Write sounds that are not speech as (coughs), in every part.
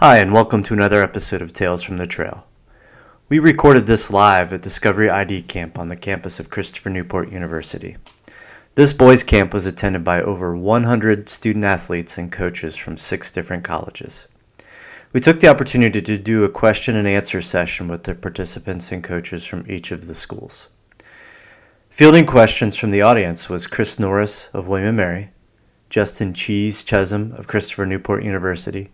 Hi, and welcome to another episode of Tales from the Trail. We recorded this live at Discovery ID Camp on the campus of Christopher Newport University. This boys' camp was attended by over 100 student athletes and coaches from six different colleges. We took the opportunity to do a question and answer session with the participants and coaches from each of the schools. Fielding questions from the audience was Chris Norris of William & Mary, Justin Cheese Chezem of Christopher Newport University,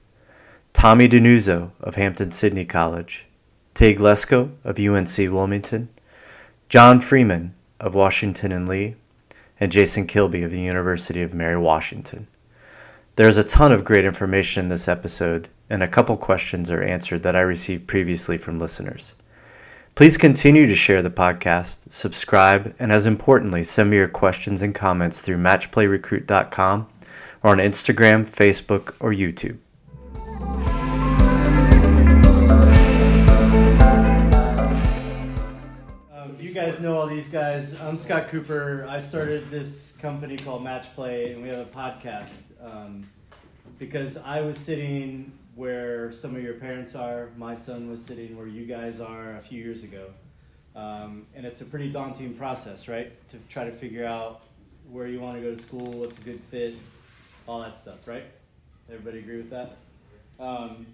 Tommy DiNuzzo of Hampden-Sydney College, Teig Lesko of UNC Wilmington, Jon Freeman of Washington and Lee, and Jason Kilby of the University of Mary Washington. There's a ton of great information in this episode, and a couple questions are answered that I received previously from listeners. Please continue to share the podcast, subscribe, and as importantly, send me your questions and comments through matchplayrecruit.com or on Instagram, Facebook, or YouTube. Guys know all these guys. I'm Scott Cooper. I started this company called Match Play, and we have a podcast um, because I was sitting where some of your parents are. My son was sitting where you guys are a few years ago. Um, and it's a pretty daunting process, right? To try to figure out where you want to go to school, what's a good fit, all that stuff, right? Everybody agree with that? Um,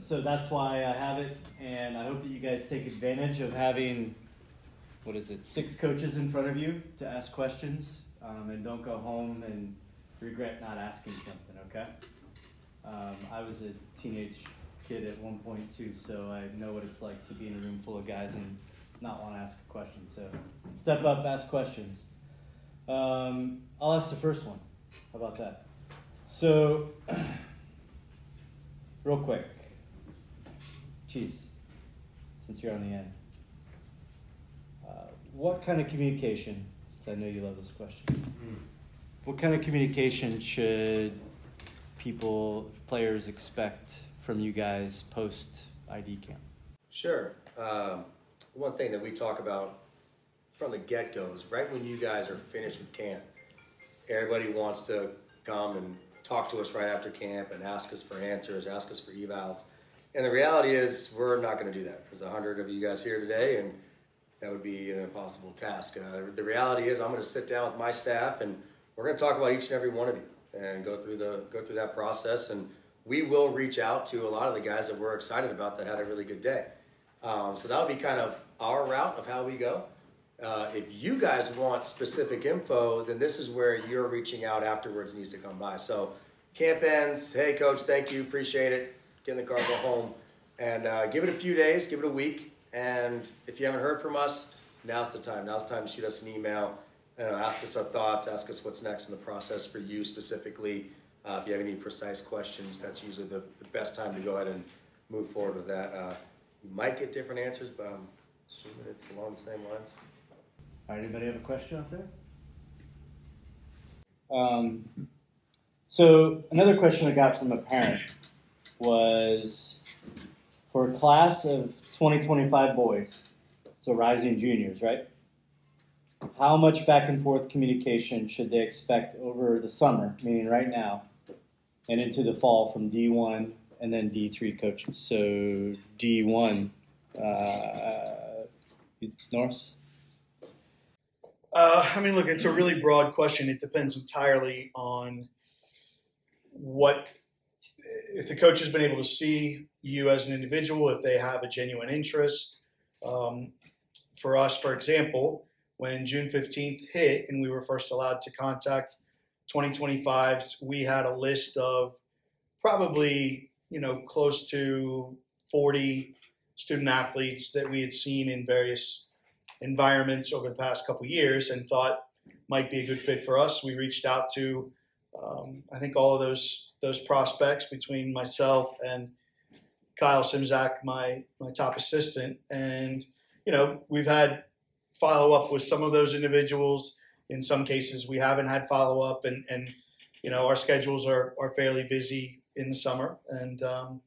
so that's why I have it, and I hope that you guys take advantage of having, what is it, six coaches in front of you to ask questions, um, and don't go home and regret not asking something, okay? Um, I was a teenage kid at one point too, so I know what it's like to be in a room full of guys and not want to ask a question. So step up, ask questions. Um, I'll ask the first one. How about that? So, (clears throat) real quick, Cheese, since you're on the end, what kind of communication? Since I know you love this question, what kind of communication should people, players expect from you guys post ID camp? Sure. Um, one thing that we talk about from the get go is right when you guys are finished with camp, everybody wants to come and talk to us right after camp and ask us for answers, ask us for evals. And the reality is, we're not going to do that. There's a hundred of you guys here today, and that would be an impossible task. Uh, the reality is, I'm going to sit down with my staff, and we're going to talk about each and every one of you and go through the go through that process. And we will reach out to a lot of the guys that we're excited about that had a really good day. Um, so that'll be kind of our route of how we go. Uh, if you guys want specific info, then this is where you're reaching out afterwards needs to come by. So camp ends. Hey, coach, thank you, appreciate it. Get in the car, go home, and uh, give it a few days, give it a week. And if you haven't heard from us, now's the time. Now's the time to shoot us an email uh, ask us our thoughts, ask us what's next in the process for you specifically. Uh, if you have any precise questions, that's usually the, the best time to go ahead and move forward with that. Uh, you might get different answers, but I'm assuming it's along the same lines. All right, anybody have a question out there? Um, so another question I got from a parent was for a class of 2025 boys, so rising juniors, right? how much back and forth communication should they expect over the summer, meaning right now, and into the fall from D1 and then D3 coaches? So D1, uh, Norris? Uh, I mean, look, it's a really broad question. It depends entirely on what, if the coach has been able to see you as an individual, if they have a genuine interest. Um, for us, for example, when June 15th hit and we were first allowed to contact 2025s, we had a list of probably, you know, close to 40 student athletes that we had seen in various environments over the past couple years and thought might be a good fit for us. We reached out to, um, I think, all of those those prospects between myself and Kyle Simzak, my my top assistant, and you know we've had follow up with some of those individuals. In some cases, we haven't had follow up, and, and you know our schedules are, are fairly busy in the summer, and um,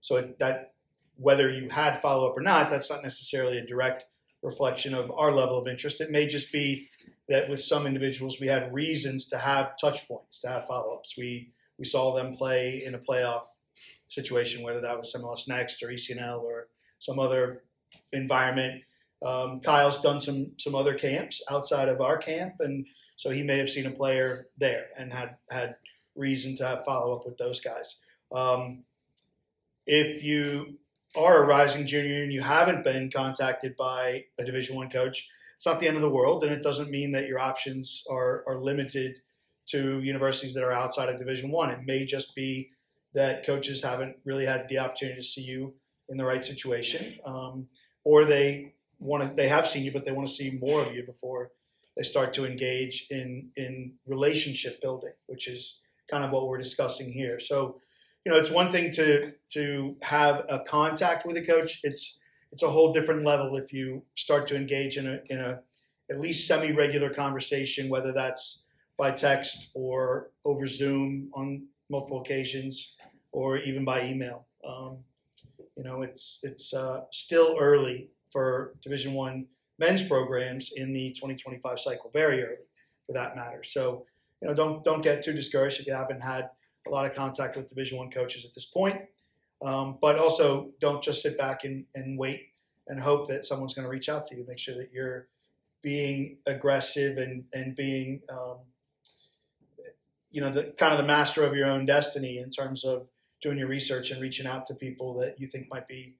so it, that whether you had follow up or not, that's not necessarily a direct reflection of our level of interest. It may just be that with some individuals we had reasons to have touch points, to have follow ups. We we saw them play in a playoff situation, whether that was MLS Next or ECNL or some other environment. Um, Kyle's done some some other camps outside of our camp, and so he may have seen a player there and had had reason to follow up with those guys. Um, if you are a rising junior and you haven't been contacted by a Division One coach, it's not the end of the world, and it doesn't mean that your options are are limited to universities that are outside of Division One. It may just be that coaches haven't really had the opportunity to see you in the right situation, um, or they want to they have seen you, but they want to see more of you before they start to engage in in relationship building, which is kind of what we're discussing here. So, you know, it's one thing to to have a contact with a coach. It's it's a whole different level if you start to engage in a in a at least semi regular conversation, whether that's by text or over Zoom on multiple occasions, or even by email. Um, you know, it's it's uh, still early for Division One men's programs in the 2025 cycle, very early for that matter. So, you know, don't don't get too discouraged if you haven't had a lot of contact with Division One coaches at this point. Um, but also, don't just sit back and, and wait and hope that someone's going to reach out to you. Make sure that you're being aggressive and and being um, you know the kind of the master of your own destiny in terms of doing your research and reaching out to people that you think might be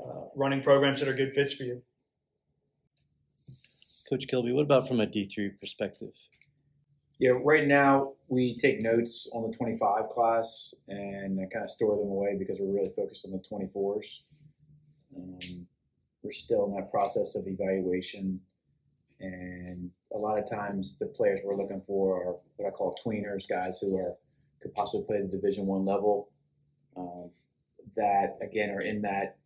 uh, running programs that are good fits for you. Coach Kilby, what about from a D3 perspective? Yeah, right now we take notes on the 25 class and kind of store them away because we're really focused on the 24s. Um, we're still in that process of evaluation, and a lot of times the players we're looking for are what I call tweeners, guys who are could possibly play the Division One level. Uh, that again are in that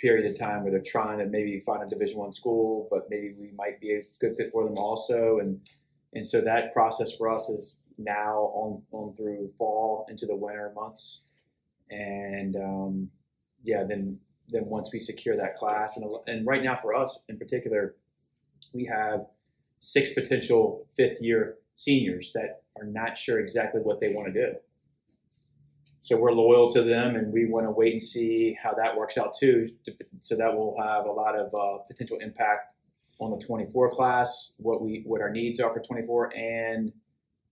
period of time where they're trying to maybe find a Division One school, but maybe we might be a good fit for them also. And and so that process for us is now on on through fall into the winter months, and um, yeah, then then once we secure that class, and and right now for us in particular, we have six potential fifth year seniors that are not sure exactly what they want to do. So we're loyal to them and we want to wait and see how that works out too. So that will have a lot of uh, potential impact on the 24 class what we what our needs are for 24 and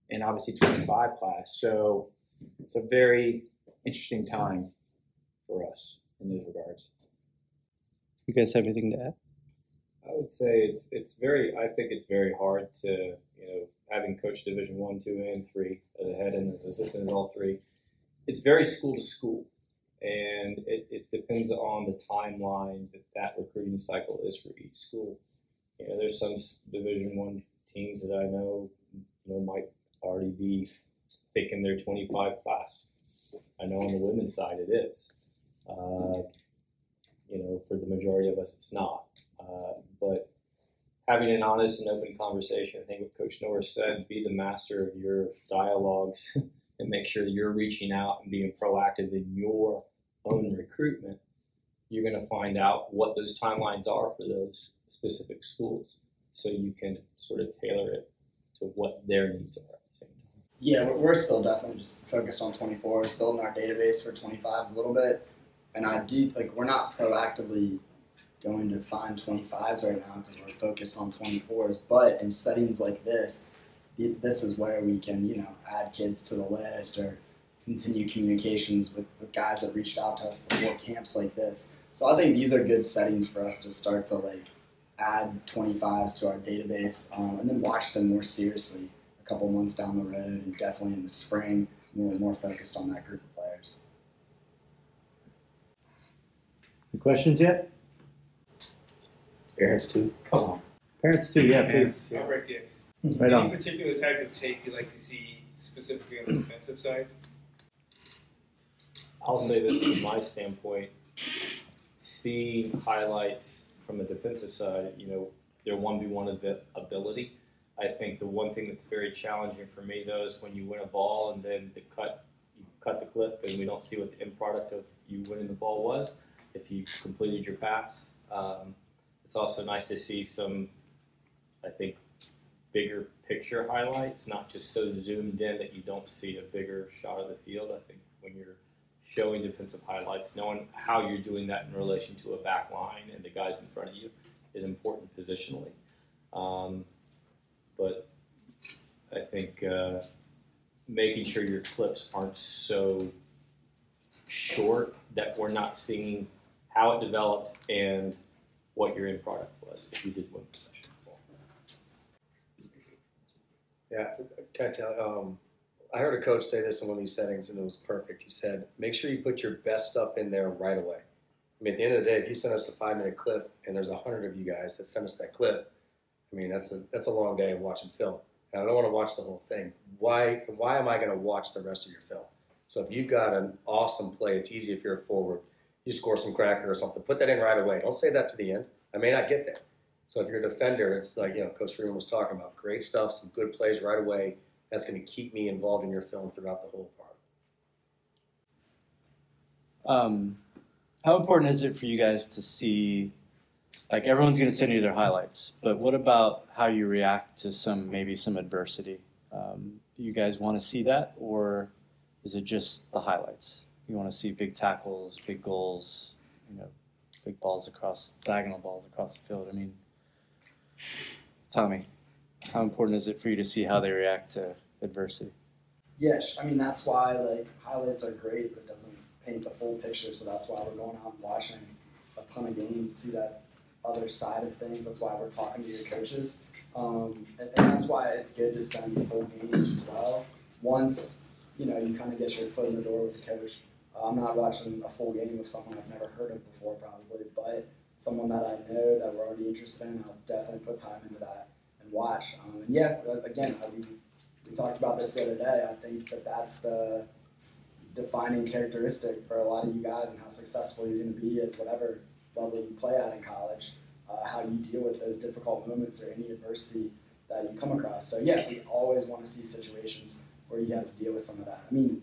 and obviously 25 class. So it's a very interesting time for us in those regards. You guys have anything to add i would say it's it's very i think it's very hard to you know having coached division one two and three as a head and as assistant in all three it's very school to school, and it, it depends on the timeline that that recruiting cycle is for each school. You know, there's some Division One teams that I know, you know, might already be picking their 25 class. I know on the women's side it is. Uh, you know, for the majority of us, it's not. But having an honest and open conversation, I think what Coach Norris said, be the master of your dialogues and make sure you're reaching out and being proactive in your own recruitment, you're going to find out what those timelines are for those specific schools so you can sort of tailor it to what their needs are at the same time. Yeah, we're still definitely just focused on 24s, building our database for 25s a little bit. And I do, like, we're not proactively going to find 25s right now because we're focused on 24s. But in settings like this, this is where we can, you know, add kids to the list or continue communications with, with guys that reached out to us before camps like this. So I think these are good settings for us to start to like add 25s to our database um, and then watch them more seriously a couple months down the road and definitely in the spring we're more focused on that group of players. Any questions yet? Parents too. Come on. Parents too, yeah, please. I'll break the. Right Any on. particular type of tape you like to see specifically on the defensive side? I'll say this from my standpoint. See highlights from the defensive side, you know, their 1v1 ability. I think the one thing that's very challenging for me, though, is when you win a ball and then the cut, you cut the clip and we don't see what the end product of you winning the ball was if you completed your pass. Um, it's also nice to see some, I think, bigger picture highlights, not just so zoomed in that you don't see a bigger shot of the field. I think when you're showing defensive highlights, knowing how you're doing that in relation to a back line and the guys in front of you is important positionally. Um, but I think uh, making sure your clips aren't so short that we're not seeing how it developed and what your end product was if you did win possession. Yeah, can I tell? Um, I heard a coach say this in one of these settings, and it was perfect. He said, "Make sure you put your best stuff in there right away." I mean, at the end of the day, if you send us a five-minute clip, and there's a hundred of you guys that send us that clip, I mean, that's a that's a long day of watching film. And I don't want to watch the whole thing. Why why am I going to watch the rest of your film? So if you've got an awesome play, it's easy if you're a forward. You score some cracker or something, put that in right away. Don't say that to the end. I may not get there. So if you're a defender, it's like you know Coach Freeman was talking about. Great stuff, some good plays right away. That's going to keep me involved in your film throughout the whole part. Um, how important is it for you guys to see? Like everyone's going to send you their highlights, but what about how you react to some maybe some adversity? Um, you guys want to see that, or is it just the highlights? You want to see big tackles, big goals, you know, big balls across diagonal balls across the field. I mean, Tommy, how important is it for you to see how they react to adversity? Yes, I mean that's why like highlights are great, but it doesn't paint the full picture. So that's why we're going out and watching a ton of games to see that other side of things. That's why we're talking to your coaches, um, and, and that's why it's good to send full games as well. Once you know you kind of get your foot in the door with the coach. I'm not watching a full game with someone I've never heard of before, probably, but someone that I know that we're already interested in, I'll definitely put time into that and watch. Um, and yeah, again, mean, we talked about this the other day. I think that that's the defining characteristic for a lot of you guys and how successful you're going to be at whatever level you play at in college. Uh, how you deal with those difficult moments or any adversity that you come across. So yeah, we always want to see situations where you have to deal with some of that. I mean,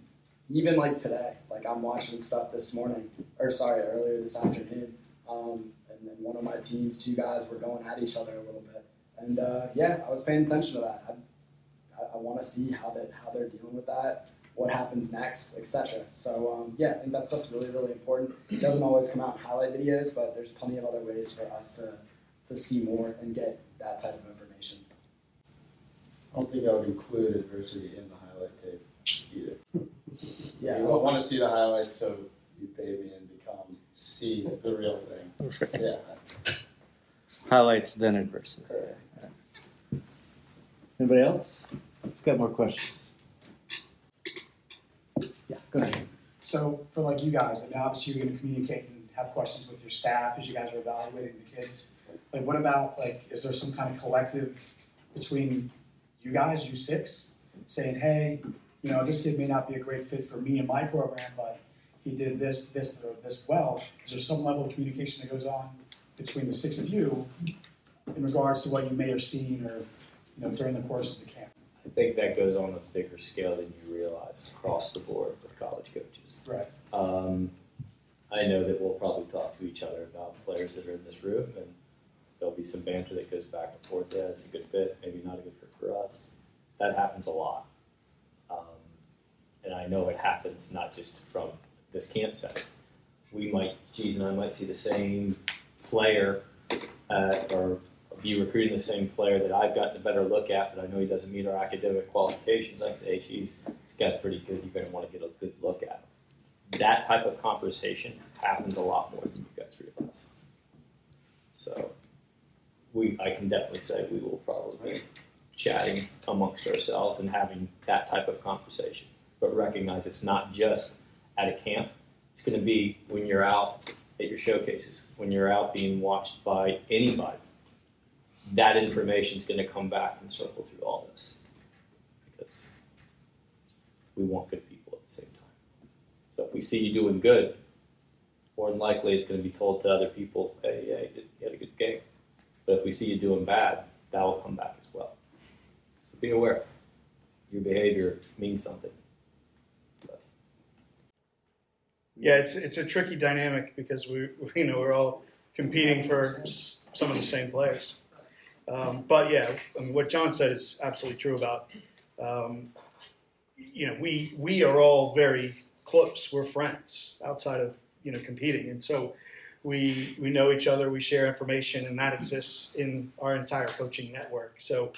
even like today, like I'm watching stuff this morning, or sorry, earlier this afternoon, um, and then one of my teams, two guys were going at each other a little bit, and uh, yeah, I was paying attention to that. I, I, want to see how that how they're dealing with that, what happens next, etc. So um, yeah, I think that stuff's really really important. It doesn't always come out in highlight videos, but there's plenty of other ways for us to to see more and get that type of information. I don't think I would include adversity in the highlight tape either. Yeah, You won't want to see the highlights, so you baby and become see the real thing. Yeah. Highlights then adversity. Anybody else? Let's get more questions. Yeah, go ahead. So for like you guys, I mean, obviously you're going to communicate and have questions with your staff as you guys are evaluating the kids. Like, what about like, is there some kind of collective between you guys, you six, saying, hey, you know, this kid may not be a great fit for me and my program, but he did this, this, or this well. Is there some level of communication that goes on between the six of you in regards to what you may have seen or, you know, during the course of the camp? I think that goes on a bigger scale than you realize across the board with college coaches. Right. Um, I know that we'll probably talk to each other about players that are in this room, and there'll be some banter that goes back and forth. Yeah, it's a good fit, maybe not a good fit for us. That happens a lot. And I know it happens not just from this camp setting. We might, Cheese and I might see the same player uh, or be recruiting the same player that I've gotten a better look at, but I know he doesn't meet our academic qualifications. I can say, hey, Cheese, this guy's pretty good. You're going to want to get a good look at him. That type of conversation happens a lot more than you guys realize. So we, I can definitely say we will probably be chatting amongst ourselves and having that type of conversation. But recognize it's not just at a camp. It's going to be when you're out at your showcases, when you're out being watched by anybody that information is going to come back and circle through all this because we want good people at the same time. So if we see you doing good, more than likely it's going to be told to other people, hey, yeah, you, did, you had a good game. But if we see you doing bad, that will come back as well. So be aware. Your behavior means something. But Yeah, it's it's a tricky dynamic because we (laughs) you know we're all competing for some of the same players. Um, but yeah, I mean, what Jon said is absolutely true about um, you know we we are all very close. We're friends outside of you know competing, and so we we know each other. We share information, and that exists in our entire coaching network. So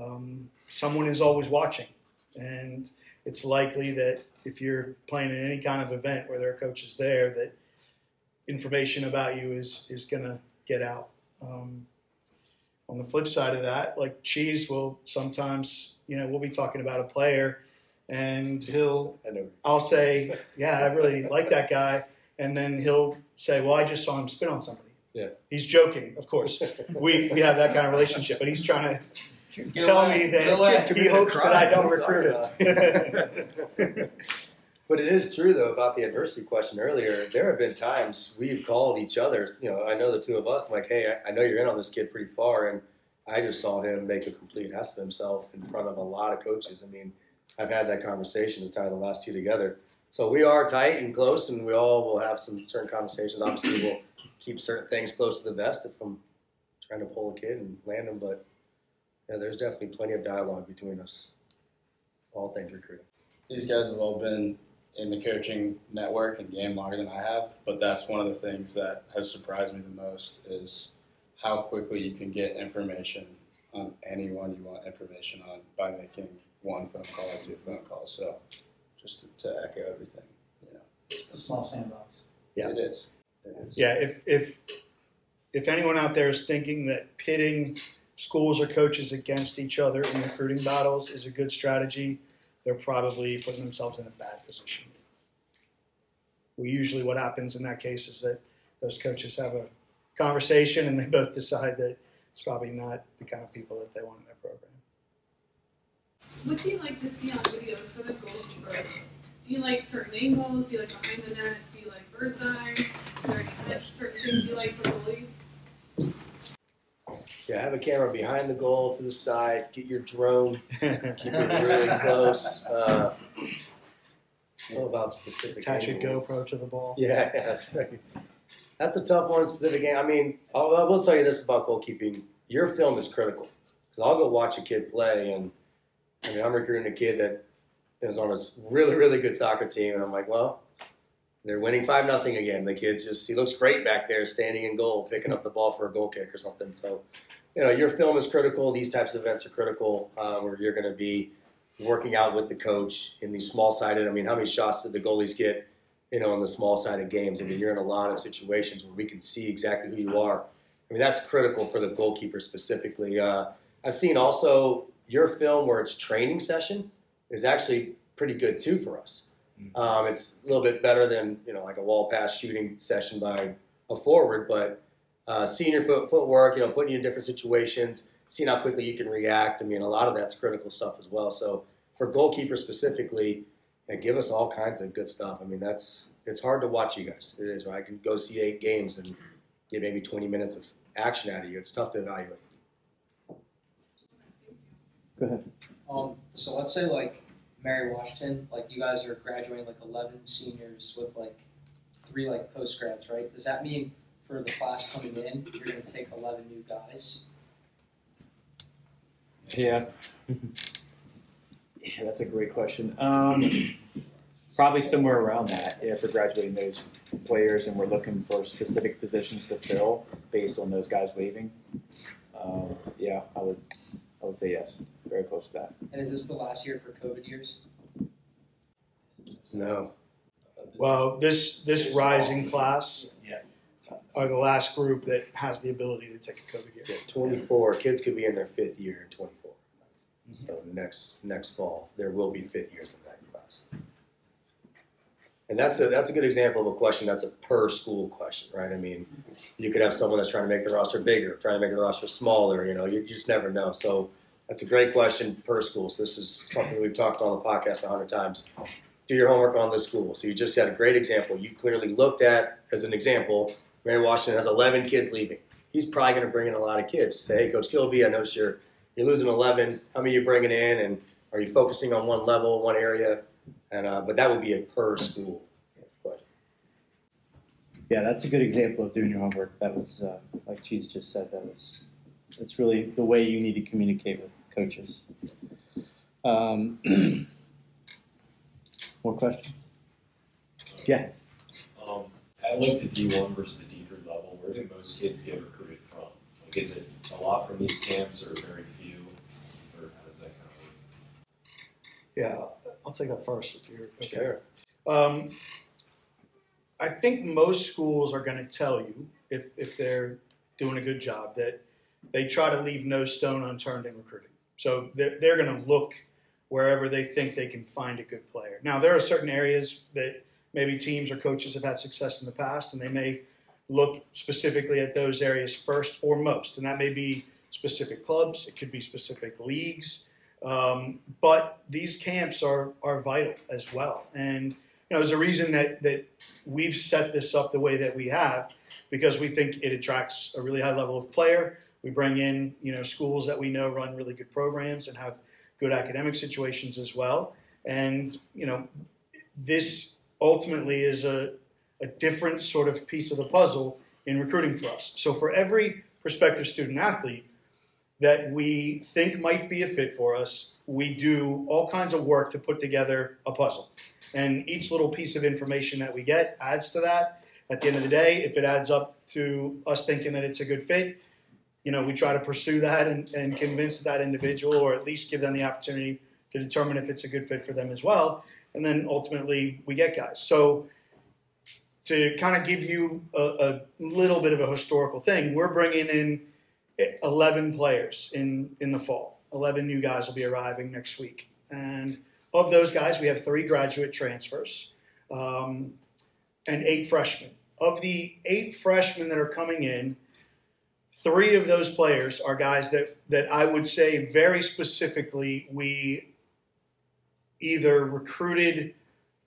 um, someone is always watching, and it's likely that if you're playing in any kind of event where there are coaches there, that information about you is is going to get out. Um, on the flip side of that, like Cheese will sometimes, you know, we'll be talking about a player, and he'll. I'll say, yeah, I really like that guy, and then he'll say, well, I just saw him spit on somebody. Yeah. He's joking, of course. We we have that kind of relationship, but he's trying to tell me that he hopes that I don't recruit him. (laughs) But it is true though about the adversity question earlier. There have been times we've called each other. You know, I know the two of us. I'm like, hey, I I know you're in on this kid pretty far, and I just saw him make a complete ass of himself in front of a lot of coaches. I mean, I've had that conversation to tie the last two together. So we are tight and close, and we all will have some certain conversations. Obviously, we'll keep certain things close to the vest if I'm trying to pull a kid and land him. But yeah, there's definitely plenty of dialogue between us. All things recruiting. These guys have all been in the coaching network and game longer than I have, but that's one of the things that has surprised me the most is how quickly you can get information on anyone you want information on by making one phone call or two phone calls. So just to, to echo everything, you know, It's a small sandbox. Yeah. it is. It is. Yeah, if if if anyone out there is thinking that pitting schools or coaches against each other in recruiting battles is a good strategy, they're probably putting themselves in a bad position. We usually what happens in that case is that those coaches have a conversation and they (laughs) both decide that it's probably not the kind of people that they want in their program. What do you like to see on videos for the goalkeeper? Do you like certain angles? Do you like behind the net? Do you like bird's eye? Is there certain things you like for goalies? Yeah, have a camera behind the goal to the side. Get your drone. (laughs) Keep it really close. Uh, what about specific Attach a? GoPro to the ball. Yeah, (laughs) that's right. That's a tough one. Specific game. I mean, I'll, I will tell you this about goalkeeping. Your film is critical because I'll go watch a kid play, and I mean, I'm recruiting a kid that is on a s- really, really good soccer team, and I'm like, well, they're winning five nothing again. The kid's just he looks great back there, standing in goal, picking up the ball for a goal kick or something. So, you know, your film is critical. These types of events are critical, uh, where you're going to be working out with the coach in these small sided. I mean, how many shots did the goalies get? you know, in the small sided games. I mean, you're in a lot of situations where we can see exactly who you are. I mean, that's critical for the goalkeeper specifically. Uh, I've seen also your film where it's training session is actually pretty good too for us. Um, it's a little bit better than you know like a wall pass shooting session by a forward, but uh, seeing your foot, footwork, you know, putting you in different situations, seeing how quickly you can react. I mean, a lot of that's critical stuff as well. So for goalkeepers specifically, yeah, give us all kinds of good stuff. I mean, that's it's hard to watch you guys. It is. I can go see eight games and get maybe 20 minutes of action out of you. It's tough to evaluate. Go ahead. Um, so let's say like Mary Washington, like you guys are graduating like eleven seniors with like three like post grads, right? Does that mean for the class coming in, you're gonna take eleven new guys? Yeah. (laughs) Yeah, that's a great question. Um, probably somewhere around that. Yeah, if we're graduating those players and we're looking for specific positions to fill based on those guys leaving. Um, yeah, I would. I would say yes. Very close to that. And is this the last year for COVID years? No. Well, this this rising class Yeah. Are the last group that has the ability to take a COVID year. Yeah, 24 kids could be in their fifth year in 24. Mm-hmm. So next next fall, there will be fifth years in that class. And that's a that's a good example of a question that's a per school question, right? I mean, you could have someone that's trying to make the roster bigger, trying to make the roster smaller. You know, you, you just never know. So that's a great question per school. So this is something we've talked on the podcast a hundred times. Do your homework on this school. So you just had a great example. You clearly looked at as an example. Mary Washington has 11 kids leaving. He's probably going to bring in a lot of kids. Say, hey, Coach Kilby, I noticed you're you're losing 11. How many are you bringing in, and are you focusing on one level, one area? And uh, but that would be a per school. But Yeah, that's a good example of doing your homework. That was, uh, like Cheese just said, that was, it's really the way you need to communicate with coaches. Um, (clears throat) more questions? Yeah. Um, at like the D1 versus the D3 level, where do most kids get recruited from? Like, is it a lot from these camps or very few, or how does that kind of work? Yeah, I'll take that first if you're okay. Sure. Um, I think most schools are going to tell you if, if they're doing a good job that they try to leave no stone unturned in recruiting. So they're, they're going to look wherever they think they can find a good player. Now, there are certain areas that maybe teams or coaches have had success in the past, and they may look specifically at those areas first or most. And that may be specific clubs, it could be specific leagues. Um, but these camps are, are vital as well. And you know, there's a reason that, that we've set this up the way that we have because we think it attracts a really high level of player. We bring in, you know, schools that we know run really good programs and have good academic situations as well. And, you know, this ultimately is a, a different sort of piece of the puzzle in recruiting for us. So for every prospective student athlete that we think might be a fit for us, we do all kinds of work to put together a puzzle. And each little piece of information that we get adds to that. At the end of the day, if it adds up to us thinking that it's a good fit, you know, we try to pursue that and, and convince that individual or at least give them the opportunity to determine if it's a good fit for them as well. And then ultimately we get guys. So to kind of give you a, a little bit of a historical thing, we're bringing in 11 players in, in the fall. 11 new guys will be arriving next week. And of those guys, we have three graduate transfers um, and eight freshmen. Of the eight freshmen that are coming in, three of those players are guys that, that I would say very specifically we either recruited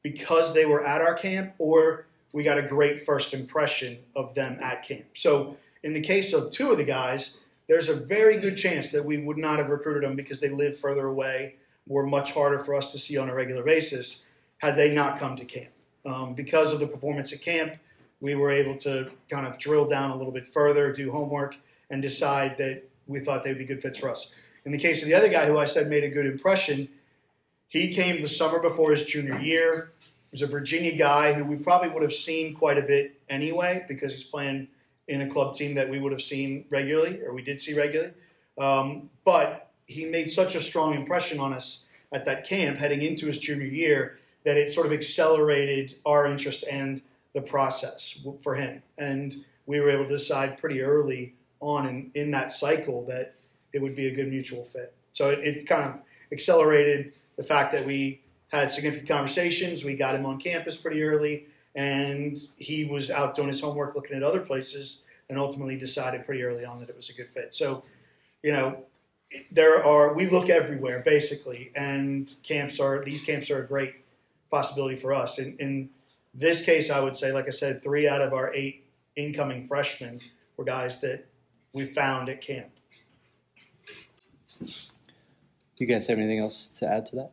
because they were at our camp or we got a great first impression of them at camp. So in the case of two of the guys, there's a very good chance that we would not have recruited them because they live further away, were much harder for us to see on a regular basis had they not come to camp. Um, because of the performance at camp, we were able to kind of drill down a little bit further, do homework, and decide that we thought they'd be good fits for us. In the case of the other guy who I said made a good impression, he came the summer before his junior year. Was a Virginia guy who we probably would have seen quite a bit anyway because he's playing in a club team that we would have seen regularly or we did see regularly. Um, but he made such a strong impression on us at that camp heading into his junior year that it sort of accelerated our interest and the process for him. And we were able to decide pretty early on in, in that cycle that it would be a good mutual fit. So it, it kind of accelerated the fact that we had significant conversations. We got him on campus pretty early, and he was out doing his homework, looking at other places, and ultimately decided pretty early on that it was a good fit. So, you know, there are we look everywhere basically, and camps are these camps are a great possibility for us. In, in this case, I would say, like I said, three out of our eight incoming freshmen were guys that we found at camp. You guys have anything else to add to that?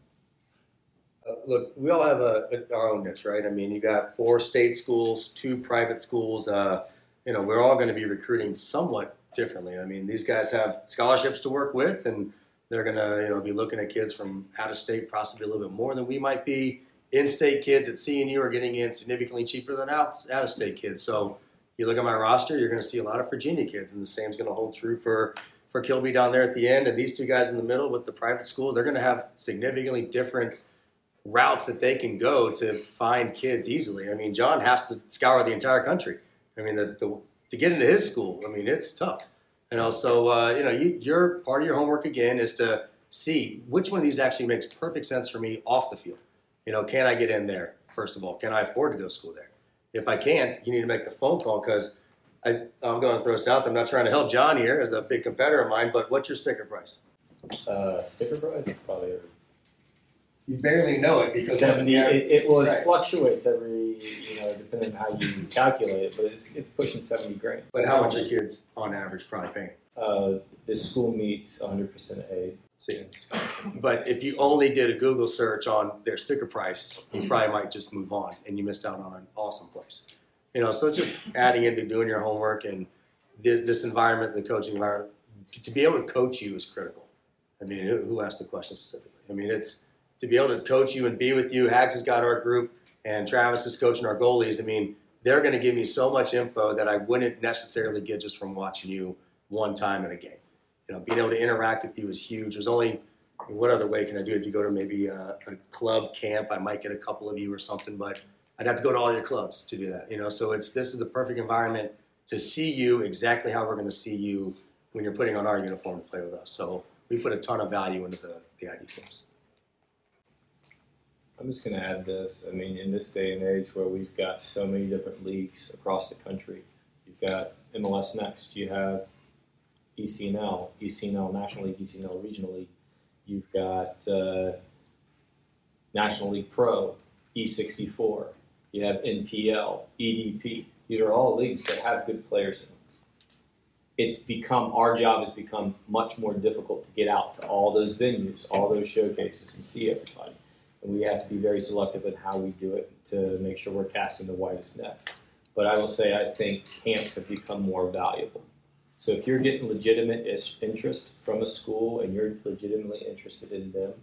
Look, we all have a, a, our own niche, right? I mean, you got four state schools, two private schools. Uh, you know, we're all going to be recruiting somewhat differently. I mean, these guys have scholarships to work with, and they're going to, you know, be looking at kids from out of state, possibly a little bit more than we might be. In-state kids at CNU are getting in significantly cheaper than out out-of-state kids. So, you look at my roster, you're going to see a lot of Virginia kids, and the same is going to hold true for for Kilby down there at the end, and these two guys in the middle with the private school. They're going to have significantly different routes that they can go to find kids easily. I mean, Jon has to scour the entire country. I mean, the, the to get into his school, I mean, it's tough. And also, uh, you know, you, your part of your homework again is to see which one of these actually makes perfect sense for me off the field. You know, can I get in there? First of all, can I afford to go to school there? If I can't, you need to make the phone call because I, am going to throw this out. I'm not trying to help Jon here as a big competitor of mine, but what's your sticker price? Uh, sticker price is probably you barely know it because seventy. It, it it right. fluctuates every you know depending on how you calculate it, but it's it's pushing seventy grand. But how much are kids on average probably paying? Uh, the school meets 100 percent aid. See, but if you only did a Google search on their sticker price, you probably might just move on, and you missed out on an awesome place. You know, so just (laughs) adding into doing your homework and this environment, the coaching environment, to be able to coach you is critical. I mean, who asked the question specifically? I mean, it's to be able to coach you and be with you. Hags has got our group. and Travis is coaching our goalies. I mean, they're going to give me so much info that I wouldn't necessarily get just from watching you one time in a game. You know, being able to interact with you is huge. There's only what other way can I do? If you go to maybe a, a club camp, I might get a couple of you or something, but I'd have to go to all your clubs to do that. You know, so it's this is a perfect environment to see you exactly how we're going to see you when you're putting on our uniform to play with us. So we put a ton of value into the, the ID camps. I'm just going to add this. I mean, in this day and age where we've got so many different leagues across the country, you've got MLS Next, you have ECNL, ECNL National League, ECNL Regional League, you've got uh, National League Pro, E64, you have NPL, EDP. These are all leagues that have good players in them. It's become our job has become much more difficult to get out to all those venues, all those showcases, and see everybody and we have to be very selective in how we do it to make sure we're casting the widest net. But I will say I think camps have become more valuable. So if you're getting legitimate interest from a school and you're legitimately interested in them,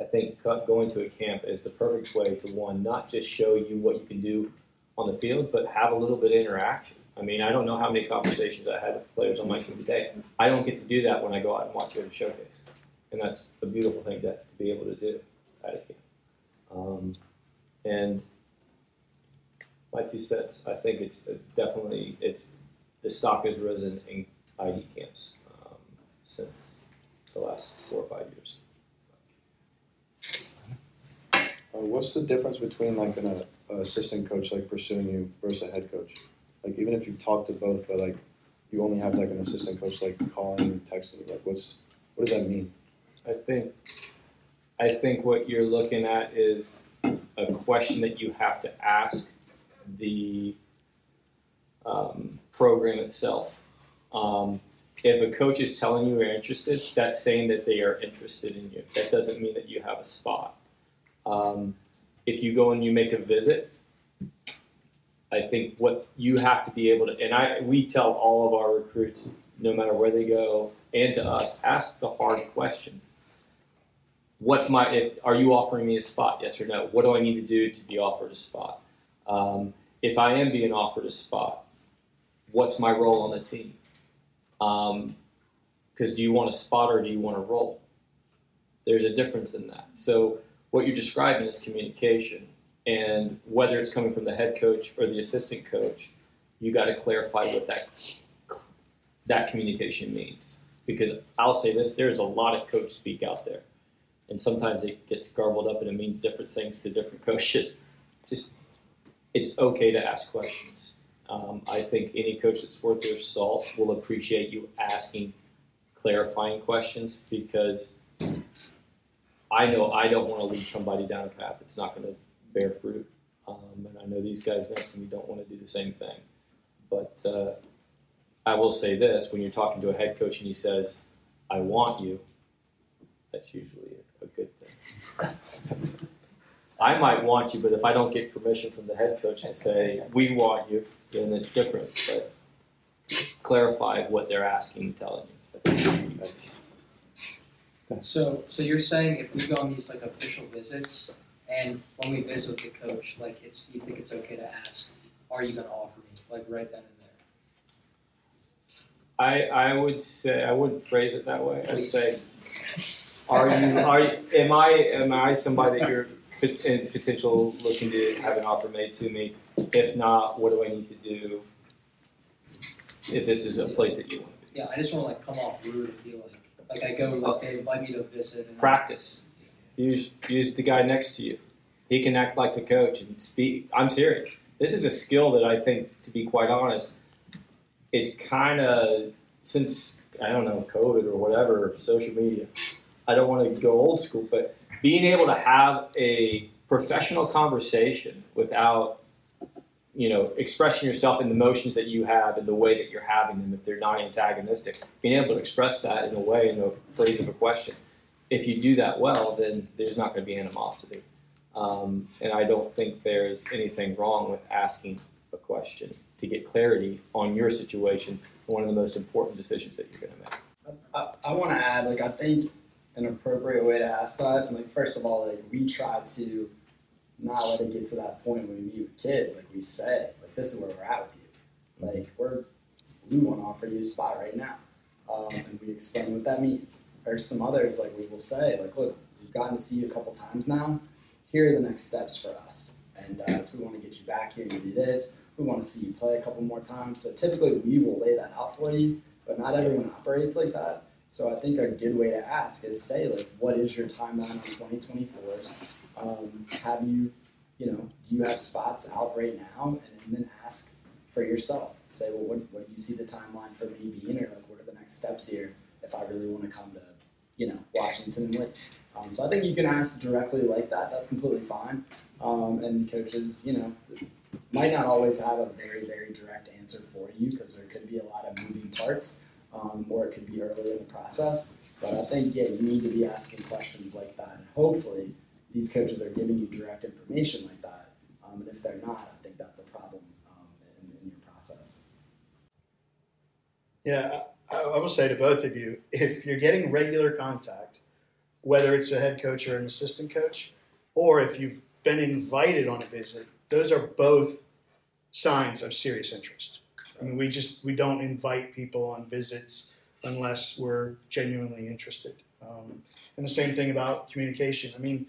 I think going to a camp is the perfect way to one not just show you what you can do on the field, but have a little bit of interaction. I mean, I don't know how many conversations I had with players on my team today. I don't get to do that when I go out and watch you at a showcase, and that's a beautiful thing to, to be able to do at a camp. Um, and my two cents, I think it's definitely it's the stock has risen in ID camps um, since the last four or five years. Uh, what's the difference between like an uh, assistant coach like pursuing you versus a head coach? Like even if you've talked to both, but like you only have like an assistant coach like calling, and texting you, like what's what does that mean? I think I think what you're looking at is a question that you have to ask the um, program itself. Um, if a coach is telling you you're interested, that's saying that they are interested in you. That doesn't mean that you have a spot. Um, if you go and you make a visit, I think what you have to be able to, and I, we tell all of our recruits, no matter where they go, and to us, ask the hard questions what's my if are you offering me a spot yes or no? What do i need to do to be offered a spot? Um, if i am being offered a spot what's my role on the team? Because um, do you want a spot or do you want a role? There's a difference in that. So what you're describing is communication and whether it's coming from the head coach or the assistant coach you got to clarify what that that communication means. Because i'll say this there's a lot of coach speak out there and sometimes it gets garbled up and it means different things to different coaches. (laughs) Just it's okay to ask questions. Um, I think any coach that's worth their salt will appreciate you asking clarifying questions because I know I don't want to lead somebody down a path that's not going to bear fruit. Um, and I know these guys next to me don't want to do the same thing. But uh, I will say this when you're talking to a head coach and he says, I want you, that's usually it good thing. I might want you, but if I don't get permission from the head coach to say we want you, then it's different. But clarify what they're asking and telling you. So, so you're saying if we go on these like official visits, and when we visit the coach, like it's you think it's okay to ask, are you going to offer me like right then and there? I I would say I wouldn't phrase it that way. I'd say are you? (laughs) Are you, am I? Am I somebody that you're in potential looking to have an offer made to me? If not, what do I need to do? If this is a place that you want to be. Yeah, I just want to like come off rude and be like, like I go, like they invite me to visit. And Practice. Use use the guy next to you. He can act like the coach and speak. I'm serious. This is a skill that I think, to be quite honest, it's kind of since I don't know COVID or whatever social media I don't want to go old school, but being able to have a professional conversation without you know expressing yourself in the motions that you have and the way that you're having them if they're not antagonistic being able to express that in a way in the phrase of a question if you do that well then there's not going to be animosity. Um, and i don't think there's anything wrong with asking a question to get clarity on your situation one of the most important decisions that you're going to make. I, I want to add like i think an appropriate way to ask that. And like first of all, like we try to not let it get to that point when we meet with kids. Like we say, like this is where we're at with you. Like we're we want to offer you a spot right now, um, and we explain what that means. Or some others like we will say, like, look, we've gotten to see you a couple times now. Here are the next steps for us, and uh, we want to get you back here and do this. We want to see you play a couple more times. So typically we will lay that out for you, but not everyone operates like that. So I think a good way to ask is say like, what is your timeline on 2024s? Um, have you, you know, do you have spots out right now? And, then ask for yourself. Say, well, what, what do you see the timeline for me being, or like, what are the next steps here if I really want to come to, you know, Washington and? Um, so I think you can ask directly like that. That's completely fine. Um, and coaches, you know, might not always have a very, very direct answer for you because there could be a lot of moving parts, um, or it could be early in the process. But I think, yeah, you need to be asking questions like that. And hopefully, these coaches are giving you direct information like that. Um, and if they're not, I think that's a problem um, in, in your process. Yeah, I, I will say to both of you, if you're getting regular contact, whether it's a head coach or an assistant coach, or if you've been invited on a visit, those are both signs of serious interest. I mean, we just we don't invite people on visits unless we're genuinely interested. Um, and the same thing about communication. I mean,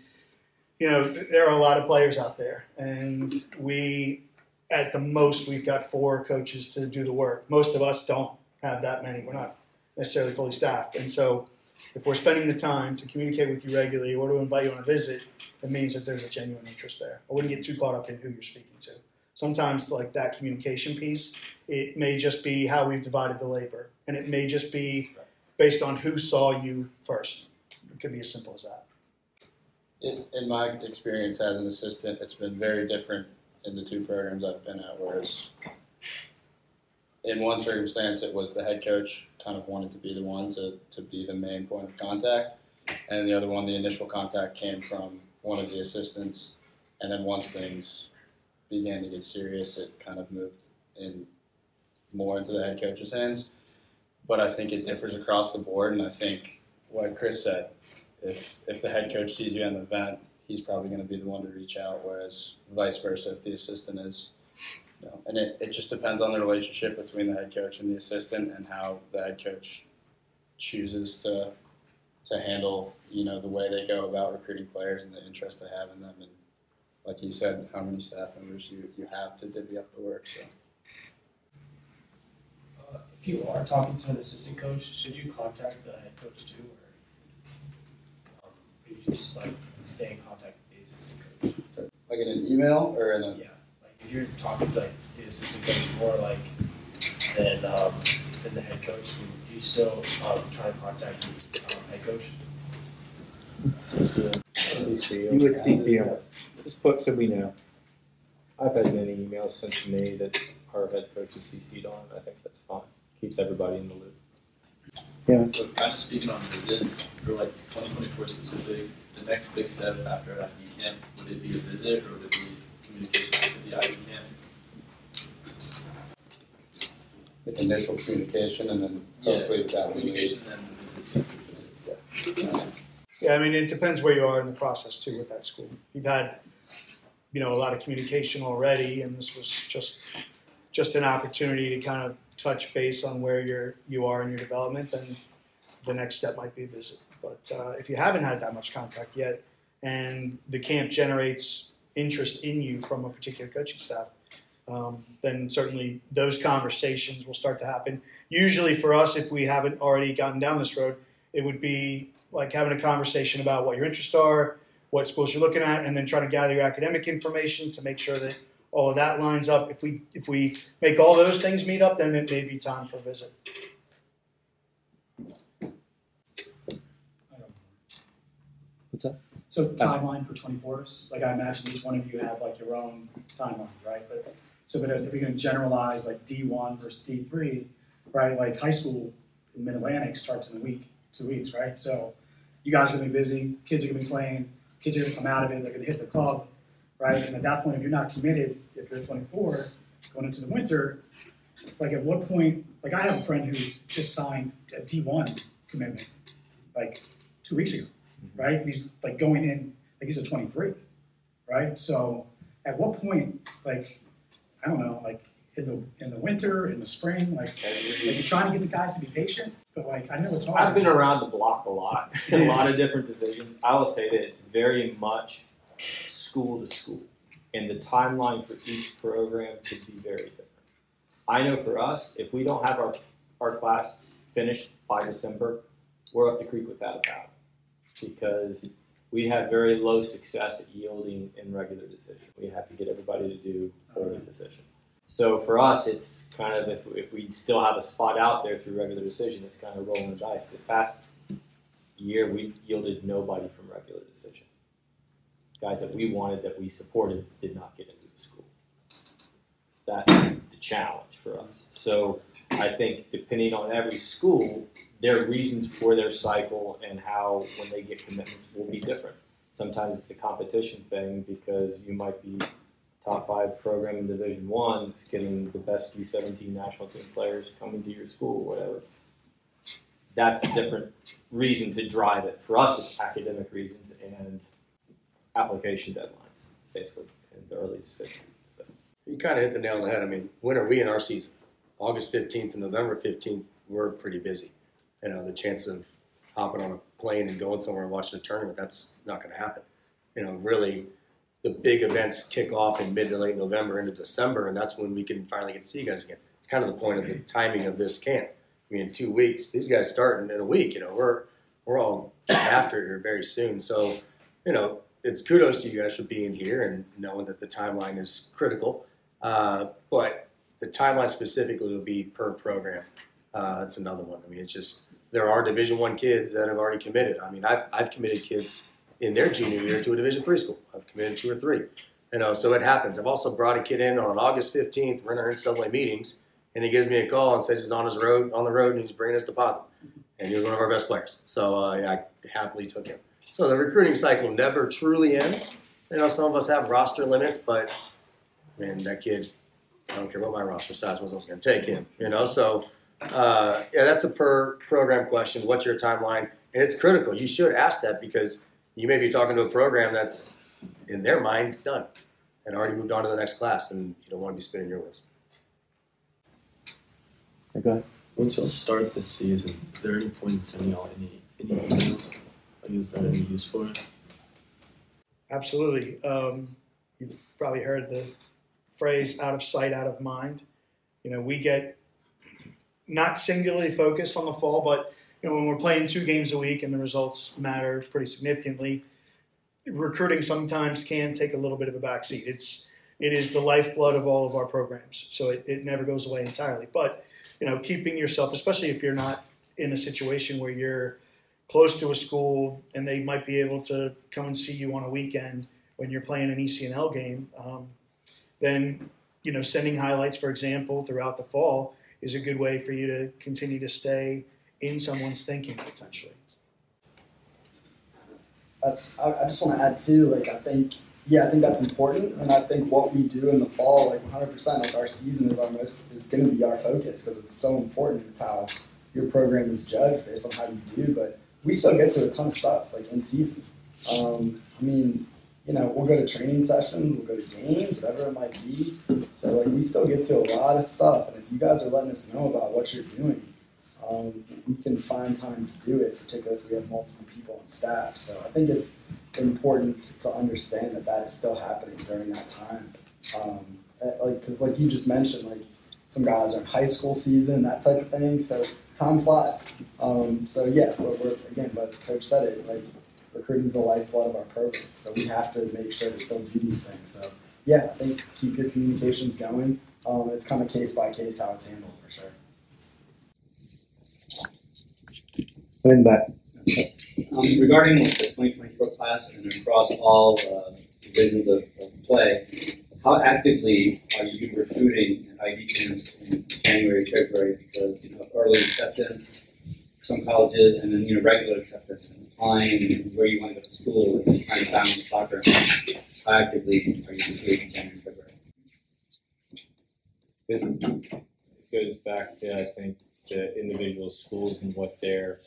you know, there are a lot of players out there, and we, at the most, we've got four coaches to do the work. Most of us don't have that many. We're not necessarily fully staffed, and so if we're spending the time to communicate with you regularly or to invite you on a visit, it means that there's a genuine interest there. I wouldn't get too caught up in who you're speaking to. Sometimes, like that communication piece, it may just be how we've divided the labor, and it may just be based on who saw you first. It could be as simple as that. In, in my experience as an assistant, it's been very different in the two programs I've been at. Whereas in one circumstance, it was the head coach kind of wanted to be the one to, to be the main point of contact, and the other one, the initial contact came from one of the assistants. And then once things began to get serious, it kind of moved in more into the head coach's hands. But I think it differs across the board, and I think, like Chris said, if if the head coach sees you at an event, he's probably going to be the one to reach out. Whereas vice versa, if the assistant is, you know, and it, it just depends on the relationship between the head coach and the assistant and how the head coach chooses to to handle you know the way they go about recruiting players and the interest they have in them and like you said how many staff members you, you have to divvy up the work so Uh, if you are talking to an assistant coach, should you contact the head coach too, or, um, or you just like stay in contact with the assistant coach? like in an email or in a Yeah, like if you're talking to like the assistant coach more like than um, than the head coach, do you still um, try to contact the um, head coach? You would CC them. Just put so we know. I've had many emails sent to me that our head coach is CC'd on. I think that's fine. Keeps everybody in the loop. Yeah. So kind of speaking on visits for like 2024 specific, the next big step after an ID camp, would it be a visit or would it be communication with the ID camp? With initial communication and then Yeah, hopefully that will Communication and then the visit. Yeah, I mean, it depends where you are in the process too with that school. You've had, you know, a lot of communication already, and this was just just an opportunity to kind of touch base on where you're you are in your development. Then the next step might be a visit. But uh, if you haven't had that much contact yet, and the camp generates interest in you from a particular coaching staff, um, then certainly those conversations will start to happen. Usually, for us, if we haven't already gotten down this road, it would be like having a conversation about what your interests are, what schools you're looking at, and then trying to gather your academic information to make sure that all of that lines up. If we if we make all those things meet up, then it may be time for a visit. What's that? So uh, timeline for twenty-fours, like I imagine each one of you have like your own timeline, right? But, so but if you're gonna generalize like D one versus D three, right, like high school in Mid-Atlantic starts in a week, two weeks, right? So you guys are gonna be busy, kids are gonna be playing, kids are gonna come out of it, they're gonna hit the club, right? And at that point, if you're not committed, if you're twenty-four, going into the winter, like at what point, like I have a friend who's just signed a D one commitment, like two weeks ago, mm-hmm. right? And he's like going in, like he's a twenty-three, right? So at what point, like, I don't know, like in the in the winter, in the spring, like, like you're trying to get the guys to be patient, but like I know it's hard. I've been around the block a lot, (laughs) in a lot of different divisions. I will say that it's very much school to school, and the timeline for each program could be very different. I know for us, if we don't have our our class finished by December, we're up the creek without a paddle, because we have very low success at yielding in regular decision. We have to get everybody to do early decision. So for us, it's kind of if, if we still have a spot out there through regular decision, it's kind of rolling the dice. This past year, we yielded nobody from regular decision. Guys that we wanted, that we supported, did not get into the school. That's the challenge for us. So I think depending on every school, their reasons for their cycle and how when they get commitments will be different. Sometimes it's a competition thing because you might be top five program in Division One that's getting the best U17 national team players coming to your school, or whatever. That's a different reason to drive it. For us, it's academic reasons and application deadlines, basically, and the early decision. So. You kind of hit the nail on the head. I mean, when are we in our season? August 15th and November 15th, we're pretty busy. You know, the chance of hopping on a plane and going somewhere and watching a tournament, that's not going to happen. You know, really, the big events kick off in mid to late November into December, and that's when we can finally get to see you guys again. It's kind of the point of the timing of this camp. I mean, in two weeks, these guys starting in a week. You know, we're we're all (coughs) after here very soon. So, you know, it's kudos to you guys for being here and knowing that the timeline is critical. Uh, but the timeline specifically will be per program. Uh, that's another one. I mean, it's just there are Division One kids that have already committed. I mean, I've I've committed kids in their junior year to a Division three school. I've committed two or three. You know, so it happens. I've also brought a kid in on August 15th. We're in our NCAA meetings, and he gives me a call and says he's on his road on the road and he's bringing his deposit, and he was one of our best players. So uh, I happily took him. So the recruiting cycle never truly ends. You know, some of us have roster limits, but man, that kid, I don't care what my roster size was, I was going to take him. You know, so uh, yeah, that's a per program question. What's your timeline? And it's critical. You should ask that because you may be talking to a program that's in their mind done and already moved on to the next class, and you don't want to be spinning your wheels. Go ahead. Once y'all start the season, is there any point in sending y'all any any emails? Like, is that any use for it? Absolutely. Um, you've probably heard the phrase "out of sight, out of mind." You know, we get not singularly focused on the fall, but you know, when we're playing two games a week and the results matter pretty significantly, recruiting sometimes can take a little bit of a backseat. It's it is the lifeblood of all of our programs, so it, it never goes away entirely. But you know, keeping yourself, especially if you're not in a situation where you're close to a school and they might be able to come and see you on a weekend when you're playing an ECNL game, um, then you know, sending highlights, for example, throughout the fall is a good way for you to continue to stay in someone's thinking potentially. I, I just want to add too, like I think, yeah, I think that's important, and I think what we do in the fall, like 100%, like our season is our most is going to be our focus because it's so important. It's how your program is judged based on how you do, but we still get to a ton of stuff like in season. Um, I mean, you know, we'll go to training sessions, we'll go to games, whatever it might be. So like we still get to a lot of stuff, and if you guys are letting us know about what you're doing, um, we can find time to do it, particularly if we have multiple people on staff. So I think it's important to understand that that is still happening during that time. Um, like, because like you just mentioned, like some guys are in high school season, that type of thing. So time flies. Um, so yeah, we're, we're, again, but coach said it, like recruiting is the lifeblood of our program. So we have to make sure to still do these things. So yeah, I think keep your communications going. Um, it's kind of case by case how it's handled for sure. Going back. Um, regarding the 2024 class and across all uh, divisions of, of, play, how actively are you recruiting ID camps in January, February? Because you know early acceptance, some colleges, and then you know regular acceptance and applying where you want to go to school and trying to balance soccer. How actively are you recruiting in January, February? It goes back to I think the individual schools and what they're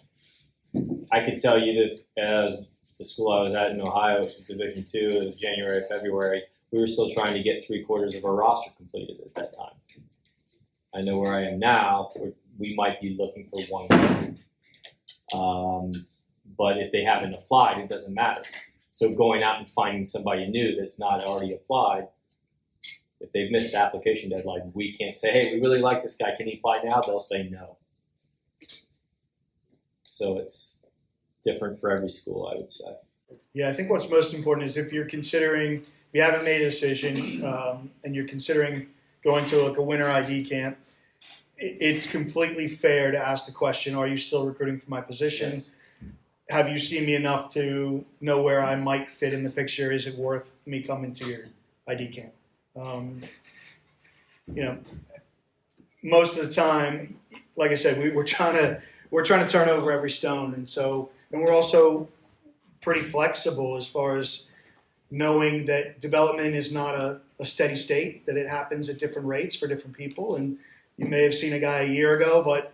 I could tell you that as the school I was at in Ohio, Division Two, it was January, February. We were still trying to get three quarters of our roster completed at that time. I know where I am now. We might be looking for one. Um, but if they haven't applied, it doesn't matter. So going out and finding somebody new that's not already applied, if they've missed the application deadline, we can't say, hey, we really like this guy. Can he apply now? They'll say no. So it's different for every school, I would say. Yeah, I think what's most important is if you're considering, if you haven't made a decision, um, and you're considering going to like a winter ID camp, it, it's completely fair to ask the question: Are you still recruiting for my position? Yes. Have you seen me enough to know where I might fit in the picture? Is it worth me coming to your ID camp? Um, you know, most of the time, like I said, we, we're trying to we're trying to turn over every stone, and so and we're also pretty flexible as far as knowing that development is not a, a steady state, that it happens at different rates for different people. And you may have seen a guy a year ago, but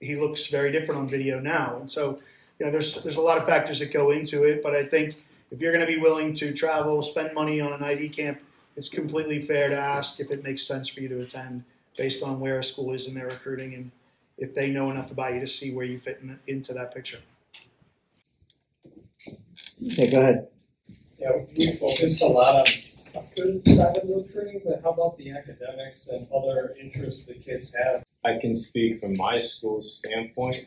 he looks very different on video now. And so, you know, there's there's a lot of factors that go into it. But I think if you're going to be willing to travel, spend money on an ID camp, it's completely fair to ask if it makes sense for you to attend based on where a school is in their recruiting and if they know enough about you to see where you fit in, into that picture. Okay, go ahead. Yeah, we focus a lot on soccer side of recruiting, but how about the academics and other interests the kids have? I can speak from my school's standpoint.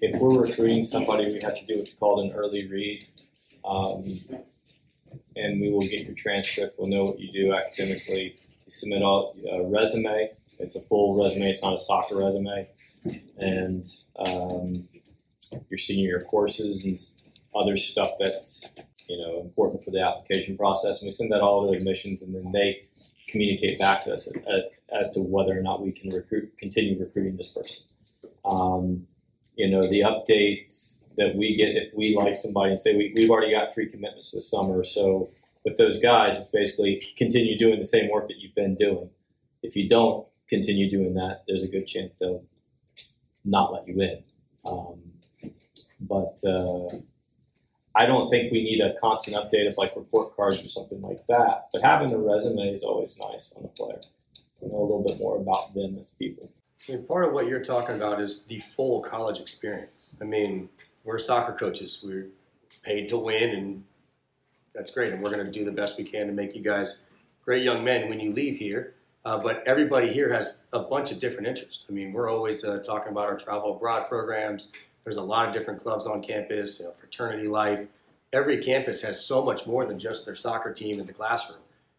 If we're recruiting somebody, we have to do what's called an early read. Um, and we will get your transcript. We'll know what you do academically. You submit all, a resume. It's a full resume. It's not a soccer resume. And um, your senior year courses and other stuff that's you know important for the application process. And we send that all to admissions, and then they communicate back to us at, as to whether or not we can recruit, continue recruiting this person. Um, you know, the updates that we get if we like somebody and say we, we've already got three commitments this summer, so with those guys, it's basically continue doing the same work that you've been doing. If you don't continue doing that, there's a good chance they'll not let you in. Um, but uh, I don't think we need a constant update of like report cards or something like that. But having a resume is always nice on a player. To know a little bit more about them as people. I mean, part of what you're talking about is the full college experience. I mean, we're soccer coaches. We're paid to win, and that's great. And we're going to do the best we can to make you guys great young men when you leave here. Uh, but everybody here has a bunch of different interests. I mean, we're always uh, talking about our travel abroad programs. There's a lot of different clubs on campus, you know, fraternity life. Every campus has so much more than just their soccer team in the classroom.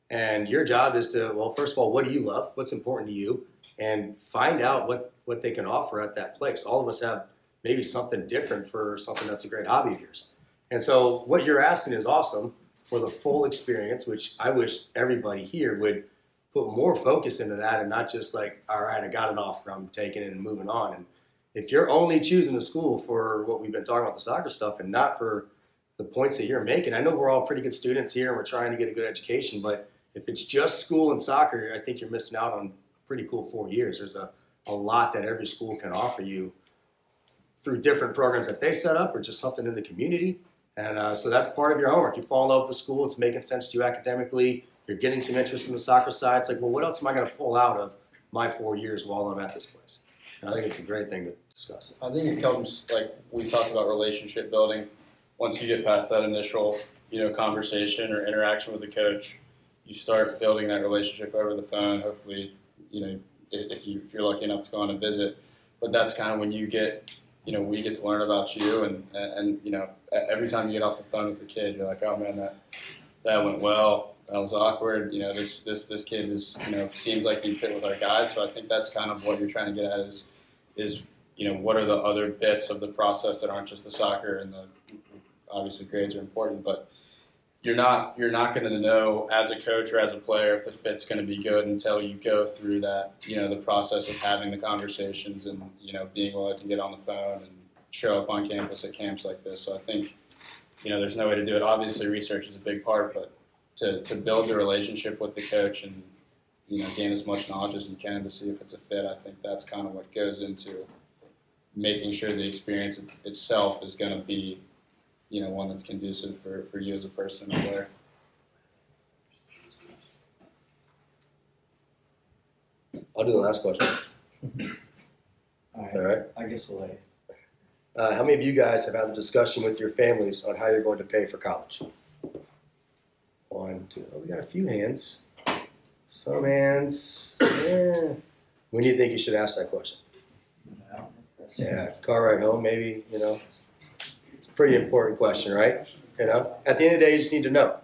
And your job is to, well, first of all, what do you love? What's important to you? And find out what, what they can offer at that place. All of us have maybe something different for something that's a great hobby of yours. And so what you're asking is awesome for the full experience, which I wish everybody here would put more focus into that and not just like, all right, I got an offer, I'm taking it and moving on. And if you're only choosing a school for what we've been talking about the soccer stuff and not for the points that you're making, I know we're all pretty good students here and we're trying to get a good education, but if it's just school and soccer, I think you're missing out on a pretty cool four years. There's a, a lot that every school can offer you through different programs that they set up or just something in the community. And uh, so that's part of your homework. You in love with the school, it's making sense to you academically, you're getting some interest in the soccer side. It's like, well, what else am I going to pull out of my four years while I'm at this place? And I think it's a great thing to discuss. I think it comes like we talked about relationship building. Once you get past that initial, you know, conversation or interaction with the coach, you start building that relationship over the phone. Hopefully, you know, if, you if you're lucky enough to go on a visit, but that's kind of when you get, you know, we get to learn about you, and, and you know, every time you get off the phone with the kid, you're like, oh man, that that went well. That was awkward. You know, this this this kid is you know seems like he fit with our guys. So I think that's kind of what you're trying to get at is is you know what are the other bits of the process that aren't just the soccer and the obviously grades are important, but you're not you're not going to know as a coach or as a player if the fit's going to be good until you go through that you know the process of having the conversations and you know being willing to get on the phone and show up on campus at camps like this. So I think you know there's no way to do it. Obviously, research is a big part, but to to build the relationship with the coach and you know gain as much knowledge as you can to see if it's a fit. I think that's kind of what goes into making sure the experience itself is going to be you know one that's conducive for, for you as a person and player. I'll do the last question. All All right. I guess we'll wait. Uh, how many of you guys have had the discussion with your families on how you're going to pay for college? One, two. Oh, we got a few hands. Some hands. Yeah. When do you think you should ask that question? Yeah, car ride home, maybe. You know, it's a pretty important question, right? You know, at the end of the day, you just need to know.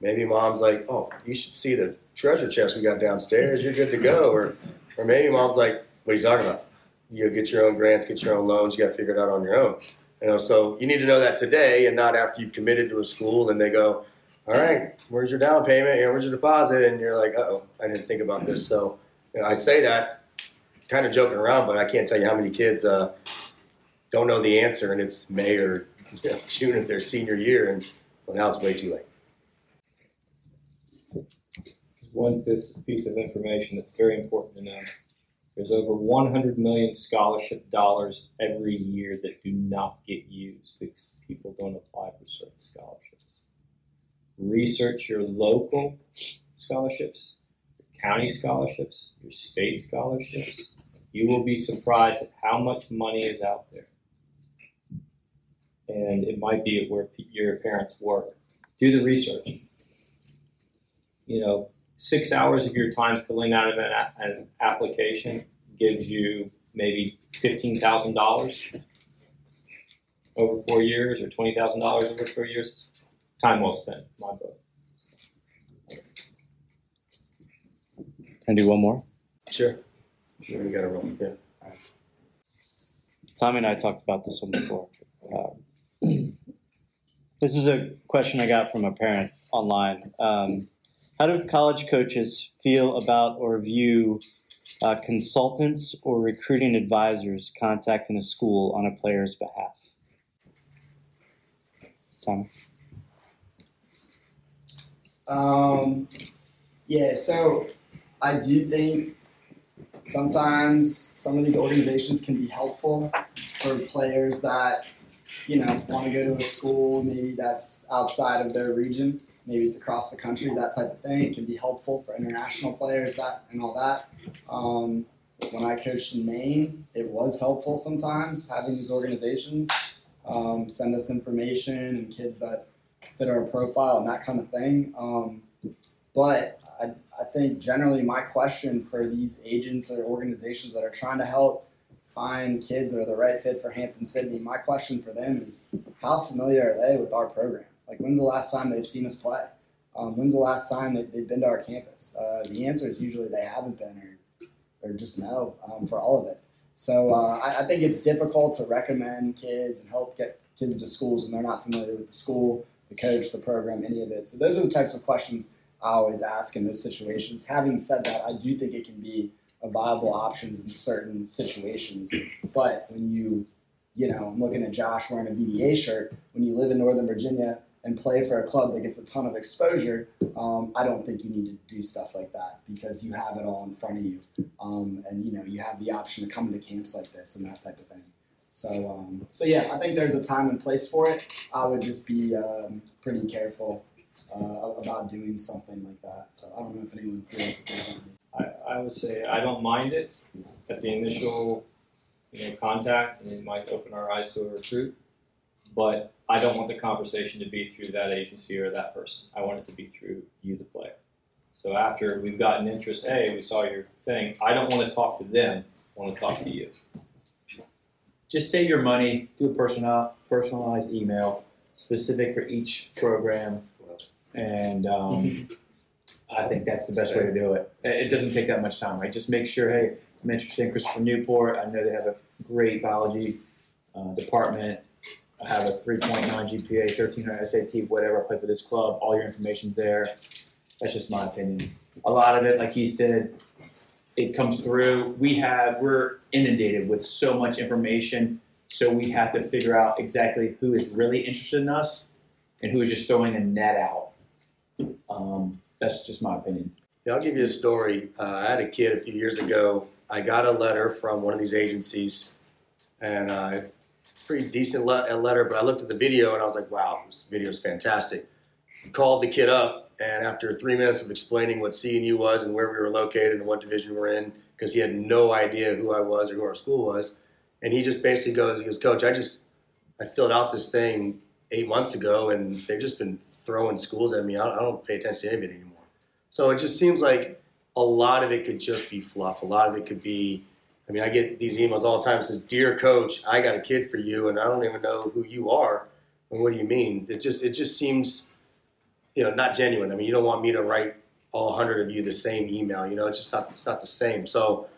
Maybe mom's like, "Oh, you should see the treasure chest we got downstairs. You're good to go." Or, or maybe mom's like, "What are you talking about? You get your own grants, get your own loans. You got to figure it out on your own." You know, so you need to know that today, and not after you've committed to a school. Then they go, "All right, where's your down payment? Know, where's your deposit?" And you're like, "Oh, I didn't think about this." So, you know, I say that kind of joking around, but I can't tell you how many kids uh, don't know the answer, and it's May or you know, (laughs) June of their senior year, and well, now it's way too late. One piece piece of information that's very important to know. There's over 100 million scholarship dollars every year that do not get used because people don't apply for certain scholarships. Research your local scholarships, county scholarships, your state scholarships. You will be surprised at how much money is out there. And it might be where your parents work. Do the research. You know, six hours of your time filling out an, an application gives you maybe fifteen thousand dollars over four years, or twenty thousand dollars over four years. Time well spent, my book. Can I do one more? Sure. Sure, we got to roll. Yeah. Tommy and I talked about this one before. Uh, (clears throat) this is a question I got from a parent online. Um, how do college coaches feel about or view uh, consultants or recruiting advisors contacting a school on a player's behalf? Tommy? Um, yeah, so I do think sometimes some of these organizations can be helpful for players that, you know, want to go to a school maybe that's outside of their region. Maybe it's across the country, that type of thing. It can be helpful for international players that and all that. Um, when I coached in Maine, it was helpful sometimes having these organizations um, send us information and kids that fit our profile and that kind of thing. Um, but I, I think generally my question for these agents or organizations that are trying to help find kids that are the right fit for Hampden-Sydney, my question for them is how familiar are they with our program? Like, when's the last time they've seen us play? Um, when's the last time that they've been to our campus? Uh, the answer is usually they haven't been or, or just no um, for all of it. So uh, I, I think it's difficult to recommend kids and help get kids to schools when they're not familiar with the school, the coach, the program, any of it. So those are the types of questions I always ask in those situations. Having said that, I do think it can be a viable options in certain situations. But when you, you know, I'm looking at Josh wearing a VDA shirt, when you live in Northern Virginia and play for a club that gets a ton of exposure, um, I don't think you need to do stuff like that because you have it all in front of you, um, and you know you have the option to come to camps like this and that type of thing. So, um, so yeah, I think there's a time and place for it. I would just be um, pretty careful uh, about doing something like that. So I don't know if anyone feels I, I would say I don't mind it at the initial you know, contact, and it might open our eyes to a recruit. But I don't want the conversation to be through that agency or that person. I want it to be through you, the player. So after we've gotten interest, hey, we saw your thing. I don't want to talk to them. I want to talk to you. Just save your money. Do a personal, personalized email specific for each program, and um, (laughs) I think that's the best way to do it. It doesn't take that much time, right? Just make sure, hey, I'm interested in Christopher Newport. I know they have a great biology uh, department. I have a 3.9 GPA, 1300 SAT, whatever. I play for this club. All your information's there. That's just my opinion. A lot of it, like he said, it comes through. We have we're inundated with so much information, so we have to figure out exactly who is really interested in us and who is just throwing a net out. Um, that's just my opinion. Yeah, I'll give you a story. Uh, I had a kid a few years ago. I got a letter from one of these agencies, and uh, pretty decent le- letter, but I looked at the video and I was like, wow, this video is fantastic. Called the kid up, and after three minutes of explaining what CNU was and where we were located and what division we're in, because he had no idea who I was or who our school was, and he just basically goes, he goes, Coach, I just I filled out this thing eight months ago, and they've just been throwing schools at me. I don't, I don't pay attention to anybody anymore. So it just seems like a lot of it could just be fluff. A lot of it could be. I mean, I get these emails all the time. It says, "Dear Coach, I got a kid for you, and I don't even know who you are." And what do you mean? It just it just seems, you know, not genuine. I mean, you don't want me to write all hundred of you the same email. You know, it's just not it's not the same. So,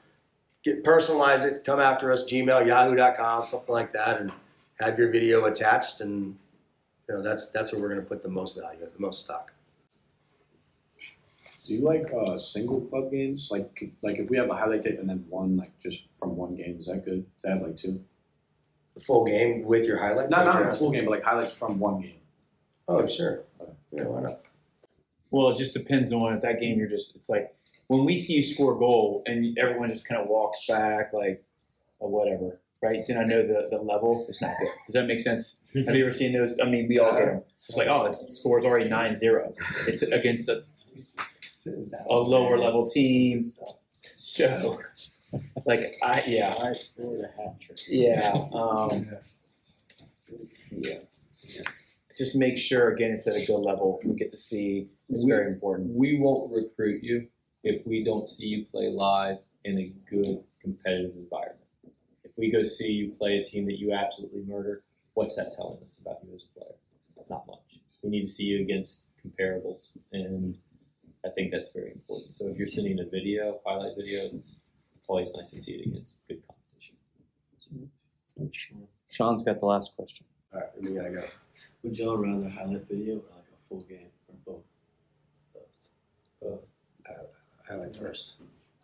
get personalize it. Come after us. Gmail, Yahoo.com, something like that, and have your video attached. And you know, that's that's where we're going to put the most value, the most stock. Do you like uh, single club games? Like, like if we have a highlight tape and then one, like just from one game, is that good? To have like two? The full game with your highlights? Not not a full game, but like highlights from one game. Oh sure. Yeah, why not? Well, it just depends on if that game you're just. It's like when we see you score a goal and everyone just kind of walks back like, or whatever, right? Then I know the, the level. It's not good. Does that make sense? Have you ever seen those? I mean, we all get them. It's like, oh, the score's already 9-0. It's against a a lower level team. So, like, I yeah, I scored a hat trick. yeah, um, yeah. Just make sure again it's at a good level. We get to see. It's We- very important. We won't recruit you if we don't see you play live in a good competitive environment. If we go see you play a team that you absolutely murder, what's that telling us about you as a player? Not much. We need to see you against comparables, and I think that's very important. So if you're sending a video, highlight video, it's always nice to see it against good competition. Sean's got the last question. All right, we gotta go. Would y'all rather highlight video or like a full game or both? Highlights first.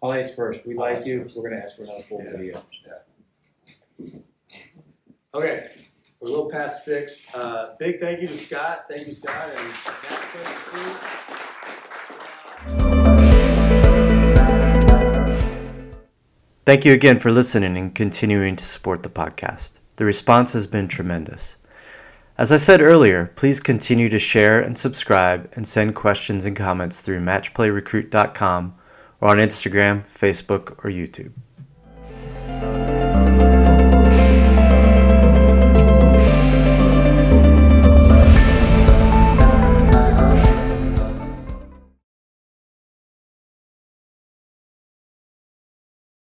Highlights first. We like you. We're gonna ask for another full video. Okay, we're a little past six. Uh, big thank you to Scott. Thank you, Scott, and Matt and. Thank you again for listening and continuing to support the podcast. The response has been tremendous. As I said earlier, please continue to share and subscribe and send questions and comments through matchplayrecruit.com or on Instagram, Facebook, or YouTube.